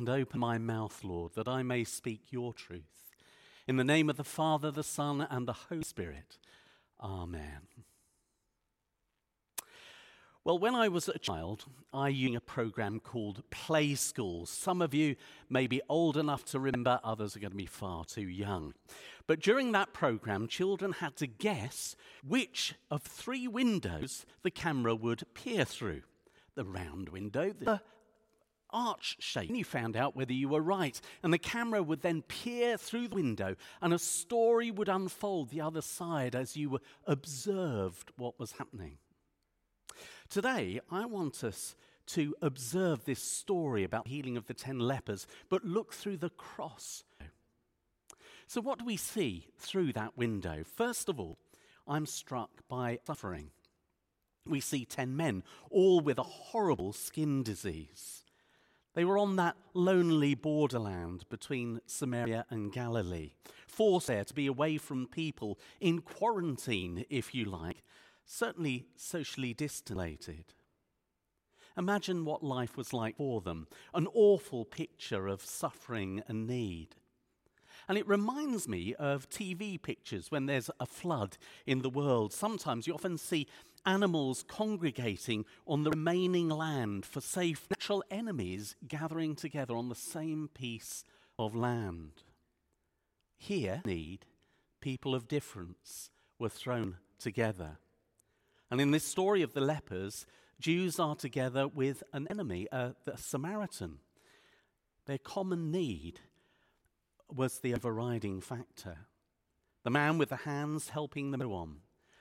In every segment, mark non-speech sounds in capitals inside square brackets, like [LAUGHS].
and open my mouth, Lord, that I may speak your truth. In the name of the Father, the Son, and the Holy Spirit. Amen. Well, when I was a child, I used a program called Play School. Some of you may be old enough to remember, others are going to be far too young. But during that program, children had to guess which of three windows the camera would peer through the round window, the arch shape. And you found out whether you were right. And the camera would then peer through the window, and a story would unfold the other side as you observed what was happening. Today, I want us to observe this story about healing of the ten lepers, but look through the cross. So, what do we see through that window? First of all, I'm struck by suffering. We see ten men, all with a horrible skin disease. They were on that lonely borderland between Samaria and Galilee, forced there to be away from people, in quarantine, if you like, certainly socially distillated. Imagine what life was like for them an awful picture of suffering and need. And it reminds me of TV pictures when there's a flood in the world. Sometimes you often see animals congregating on the remaining land for safe natural enemies gathering together on the same piece of land. Here, need, people of difference were thrown together. And in this story of the lepers, Jews are together with an enemy, the Samaritan. Their common need was the overriding factor. The man with the hands helping the on.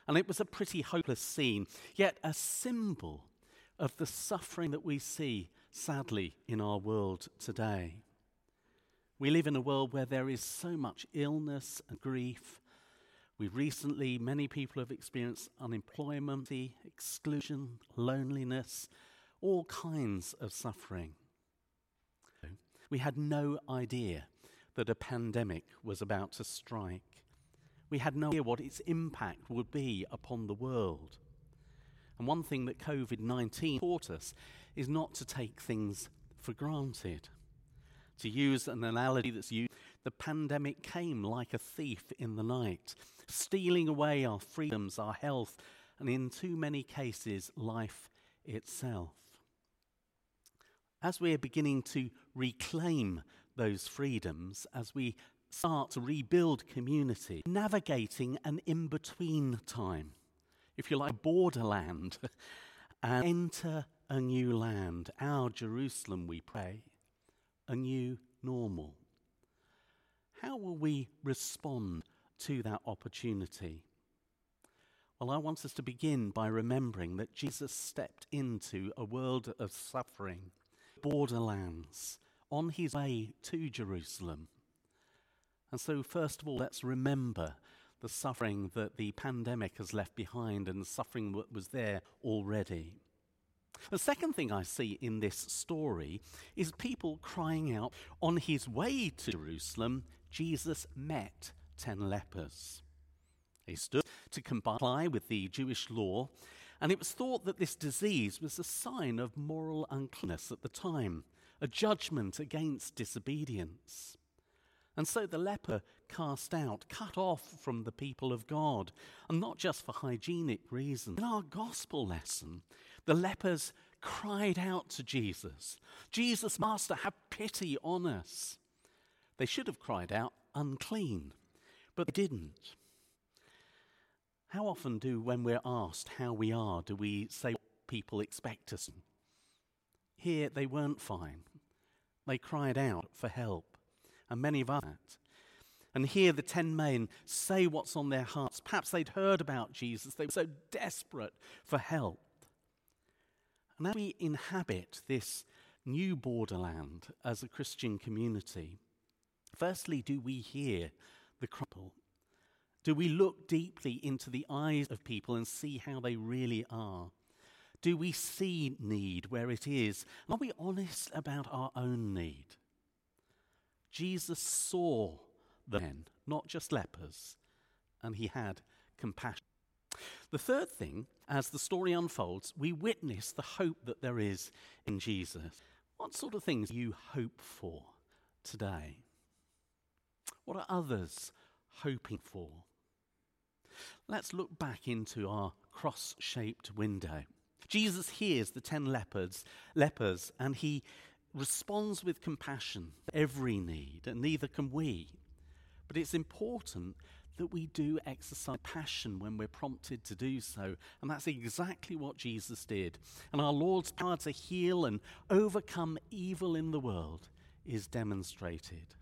And it was a pretty hopeless scene, yet a symbol of the suffering that we see, sadly, in our world today. We live in a world where there is so much illness and grief we recently, many people have experienced unemployment, exclusion, loneliness, all kinds of suffering. We had no idea that a pandemic was about to strike. We had no idea what its impact would be upon the world. And one thing that COVID 19 taught us is not to take things for granted. To use an analogy that's used, the pandemic came like a thief in the night stealing away our freedoms, our health, and in too many cases, life itself. As we're beginning to reclaim those freedoms, as we start to rebuild community, navigating an in between time, if you like, a borderland, [LAUGHS] and enter a new land, our Jerusalem, we pray, a new normal. How will we respond to that opportunity? Well, I want us to begin by remembering that Jesus stepped into a world of suffering, borderlands, on his way to Jerusalem. And so, first of all, let's remember the suffering that the pandemic has left behind and the suffering that was there already. The second thing I see in this story is people crying out, on his way to Jerusalem, Jesus met ten lepers. They stood to comply with the Jewish law, and it was thought that this disease was a sign of moral uncleanness at the time, a judgment against disobedience. And so the leper cast out, cut off from the people of God, and not just for hygienic reasons. In our gospel lesson, the lepers cried out to Jesus, Jesus, Master, have pity on us. They should have cried out, unclean. But they didn't. How often do, when we're asked how we are, do we say what people expect us? Here, they weren't fine. They cried out for help, and many of us. And here, the ten men say what's on their hearts. Perhaps they'd heard about Jesus, they were so desperate for help. And as we inhabit this new borderland as a Christian community, firstly, do we hear the crumple? Do we look deeply into the eyes of people and see how they really are? Do we see need where it is? Are we honest about our own need? Jesus saw the men, not just lepers, and he had compassion. The third thing, as the story unfolds, we witness the hope that there is in Jesus. What sort of things you hope for today? What are others hoping for? Let's look back into our cross shaped window. Jesus hears the ten lepers, lepers and he responds with compassion every need, and neither can we. But it's important that we do exercise passion when we're prompted to do so. And that's exactly what Jesus did. And our Lord's power to heal and overcome evil in the world is demonstrated.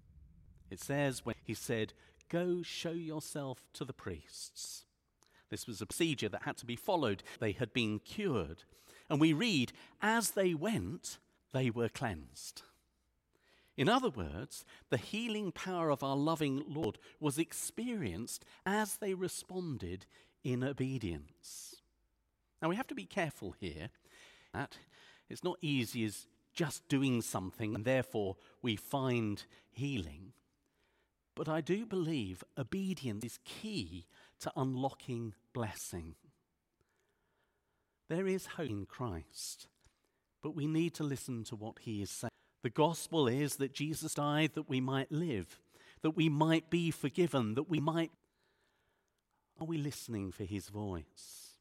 It says when he said, Go show yourself to the priests. This was a procedure that had to be followed. They had been cured. And we read, as they went, they were cleansed. In other words, the healing power of our loving Lord was experienced as they responded in obedience. Now, we have to be careful here that it's not easy as just doing something and therefore we find healing. But I do believe obedience is key to unlocking blessing. There is hope in Christ, but we need to listen to what he is saying. The gospel is that Jesus died that we might live, that we might be forgiven, that we might. Are we listening for his voice?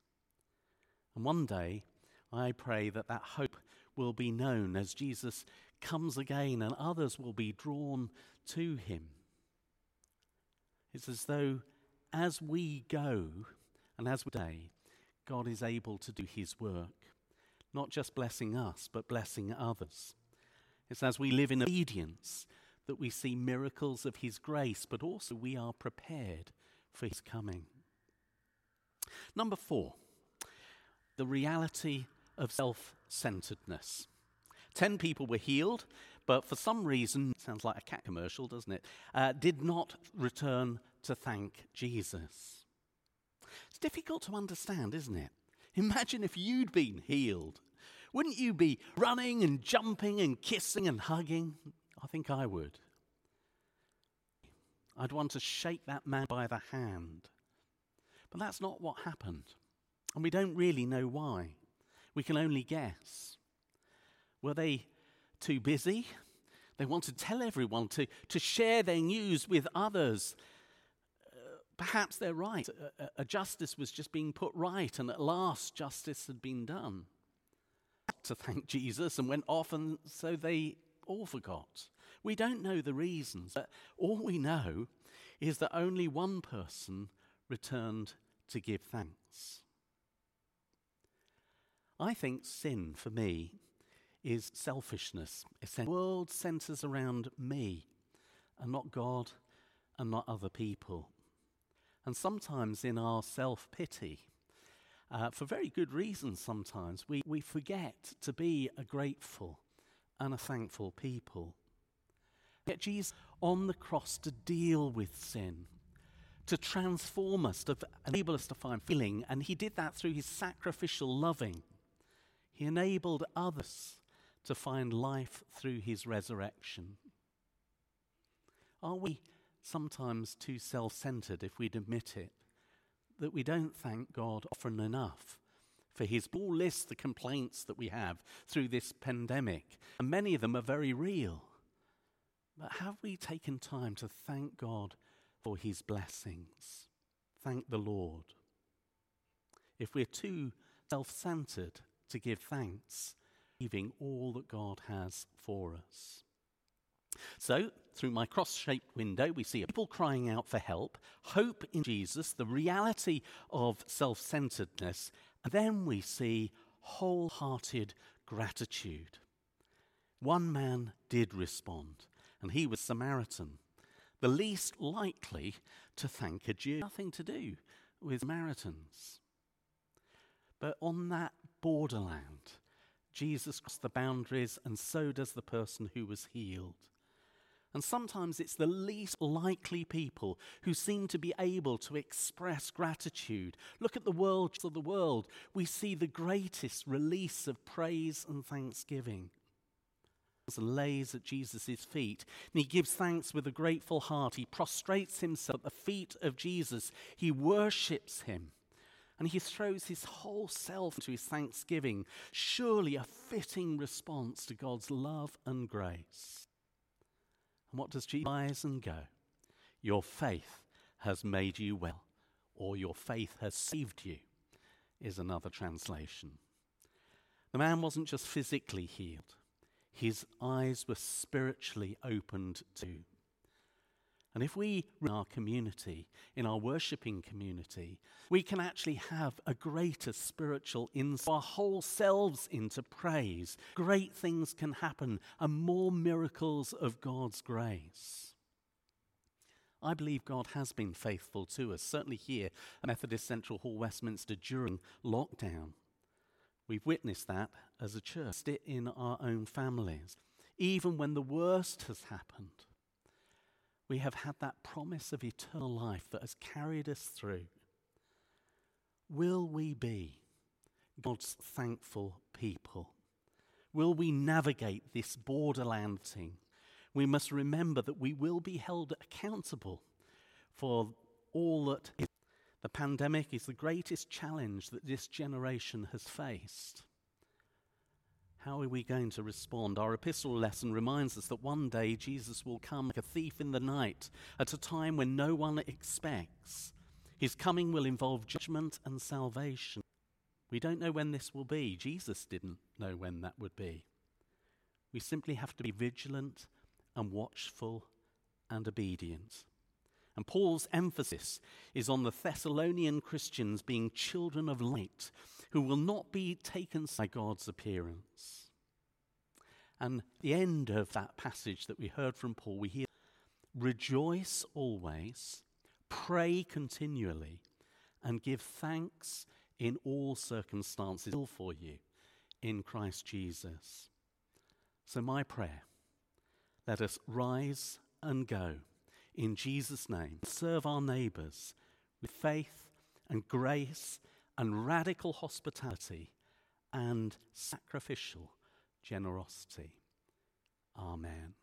And one day, I pray that that hope will be known as Jesus comes again and others will be drawn to him. It's as though as we go and as we day, God is able to do his work, not just blessing us, but blessing others. It's as we live in obedience that we see miracles of his grace, but also we are prepared for his coming. Number four, the reality of self centeredness. Ten people were healed, but for some reason, sounds like a cat commercial, doesn't it? Uh, did not return to thank Jesus. It's difficult to understand, isn't it? Imagine if you'd been healed. Wouldn't you be running and jumping and kissing and hugging? I think I would. I'd want to shake that man by the hand. But that's not what happened. And we don't really know why. We can only guess. Were they too busy. They want to tell everyone, to, to share their news with others. Uh, perhaps they're right. A, a, justice was just being put right, and at last justice had been done. To thank Jesus and went off, and so they all forgot. We don't know the reasons, but all we know is that only one person returned to give thanks. I think sin, for me, is selfishness. The world centers around me and not God and not other people. And sometimes in our self pity, uh, for very good reasons, sometimes we, we forget to be a grateful and a thankful people. Yet Jesus on the cross to deal with sin, to transform us, to enable us to find feeling, and he did that through his sacrificial loving. He enabled others to find life through his resurrection. Are we sometimes too self centered if we'd admit it? That we don't thank God often enough for his all list the complaints that we have through this pandemic, and many of them are very real. But have we taken time to thank God for his blessings? Thank the Lord. If we're too self centered to give thanks, receiving all that God has for us. So, through my cross shaped window, we see people crying out for help, hope in Jesus, the reality of self centeredness, and then we see wholehearted gratitude. One man did respond, and he was Samaritan, the least likely to thank a Jew. Nothing to do with Samaritans. But on that borderland, Jesus crossed the boundaries, and so does the person who was healed. And sometimes it's the least likely people who seem to be able to express gratitude. Look at the world of the world. We see the greatest release of praise and thanksgiving. Lays at Jesus' feet, and he gives thanks with a grateful heart. He prostrates himself at the feet of Jesus. He worships him. And he throws his whole self into his thanksgiving, surely a fitting response to God's love and grace. What does Jesus rise and go? Your faith has made you well, or your faith has saved you, is another translation. The man wasn't just physically healed, his eyes were spiritually opened too. And if we, in our community, in our worshipping community, we can actually have a greater spiritual insight, our whole selves into praise, great things can happen and more miracles of God's grace. I believe God has been faithful to us, certainly here at Methodist Central Hall, Westminster, during lockdown. We've witnessed that as a church it in our own families. Even when the worst has happened, we have had that promise of eternal life that has carried us through. Will we be God's thankful people? Will we navigate this borderland thing? We must remember that we will be held accountable for all that is. The pandemic is the greatest challenge that this generation has faced. How are we going to respond? Our epistle lesson reminds us that one day Jesus will come like a thief in the night at a time when no one expects. His coming will involve judgment and salvation. We don't know when this will be. Jesus didn't know when that would be. We simply have to be vigilant and watchful and obedient. And Paul's emphasis is on the Thessalonian Christians being children of light who will not be taken by God's appearance. And the end of that passage that we heard from Paul, we hear rejoice always, pray continually, and give thanks in all circumstances for you in Christ Jesus. So, my prayer let us rise and go in Jesus' name, serve our neighbors with faith and grace and radical hospitality and sacrificial generosity. Amen.